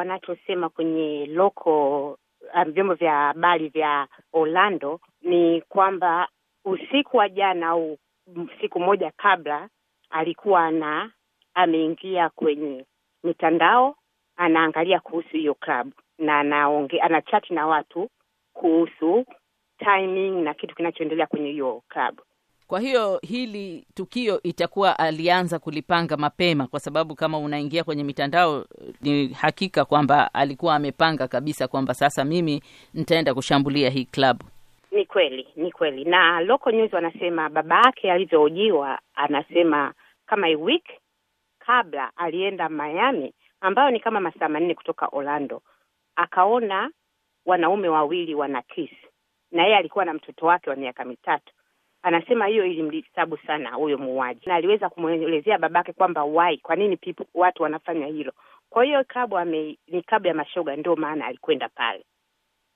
wanachosema kwenye loko vyombo vya habari vya Orlando ni kwamba usiku wa jana au siku moja kabla alikuwa na ameingia kwenye mitandao anaangalia kuhusu hiyo klabu na anaonge anachati na watu kuhusu timing na kitu kinachoendelea kwenye hiyo klabu. Kwa hiyo hili tukio itakuwa alianza kulipanga mapema, kwa sababu kama unaingia kwenye mitandao, ni hakika kwamba alikuwa amepanga kabisa kwamba sasa mimi nitaenda kushambulia hii klabu. Ni kweli, ni kweli. Na local news wanasema baba yake alivyohojiwa, anasema kama a week kabla alienda Miami, ambayo ni kama masaa manne kutoka Orlando, akaona wanaume wawili wana kiss, na yeye alikuwa na mtoto wake wa miaka mitatu. Anasema hiyo ilimdistabu sana huyo muuaji, na aliweza kumwelezea babake kwamba why, kwa nini people, watu wanafanya hilo. Kwa hiyo klabu ame ni klabu ya mashoga, ndio maana alikwenda pale,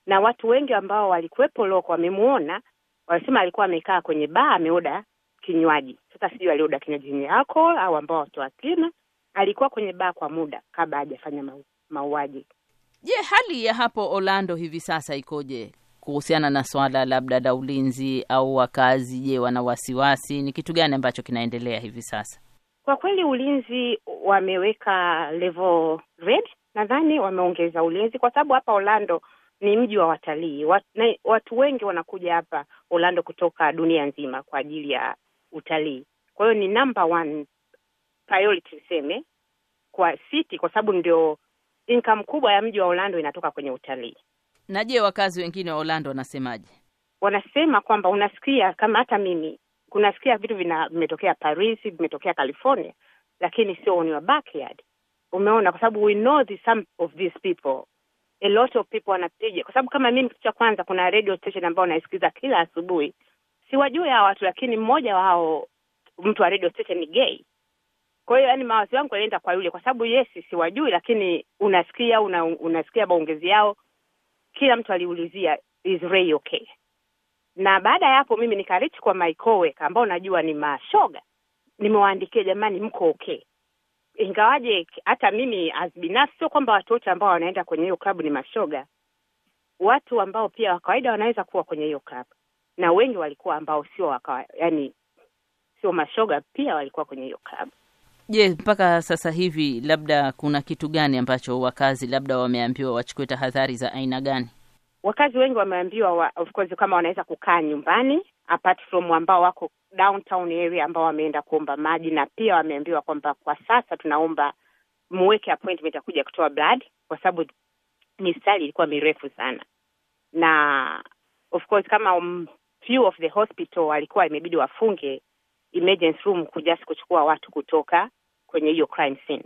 na watu wengi ambao walikuwepo loko wamemuona, wanasema alikuwa amekaa kwenye baa ameoda kinywaji. Sasa sijui alioda kinywaji chenye alcohol au ambao watu wakina. Alikuwa kwenye baa kwa muda kabla hajafanya mauaji. Je, hali ya hapo Orlando hivi sasa ikoje kuhusiana na swala labda la ulinzi au wakazi? Je, wana wasiwasi? Ni kitu gani ambacho kinaendelea hivi sasa? Kwa kweli ulinzi wameweka level red, nadhani wameongeza ulinzi kwa sababu hapa Orlando ni mji wa watalii. Wat, watu wengi wanakuja hapa Orlando kutoka dunia nzima kwa ajili ya utalii. Kwa hiyo ni number one priority niseme kwa city, kwa sababu ndio income kubwa ya mji wa Orlando inatoka kwenye utalii. Na je, wakazi wengine wa Orlando wanasemaje? Wanasema kwamba unasikia kama hata mimi kunasikia vitu vimetokea Paris, vimetokea California, lakini sio on your backyard. Umeona, kwa sababu we know the some of these people a lot of people wanapiga, kwa sababu kama mimi, kitu cha kwanza, kuna radio station ambayo naisikiza kila asubuhi. Siwajui hao watu, lakini mmoja wao mtu wa radio station ni gay. Kwa hiyo yani mawazo yangu yanaenda kwa yule, kwa sababu yes, siwajui, lakini unasikia una, unasikia maongezi yao, kila mtu aliulizia is Ray okay. Na baada ya hapo mimi nikarichi kwa my ambao najua ni mashoga, nimewaandikia jamani, mko okay ingawaje hata mimi as binafsi, sio kwamba watu wote ambao wanaenda kwenye hiyo klabu ni mashoga. Watu ambao pia wa kawaida wanaweza kuwa kwenye hiyo klabu, na wengi walikuwa ambao sio yani sio mashoga pia walikuwa kwenye hiyo klabu. Je, mpaka sasa hivi labda kuna kitu gani ambacho wakazi labda wameambiwa wachukue tahadhari za aina gani? Wakazi wengi wameambiwa wa, of course kama wanaweza kukaa nyumbani apart from ambao wako downtown area ambao wameenda kuomba maji, na pia wameambiwa kwamba kwa sasa tunaomba muweke appointment ya kuja kutoa blood, kwa sababu mistari ilikuwa mirefu sana, na of course kama um, few of the hospital walikuwa imebidi wafunge emergency room kuja kuchukua watu kutoka kwenye hiyo crime scene.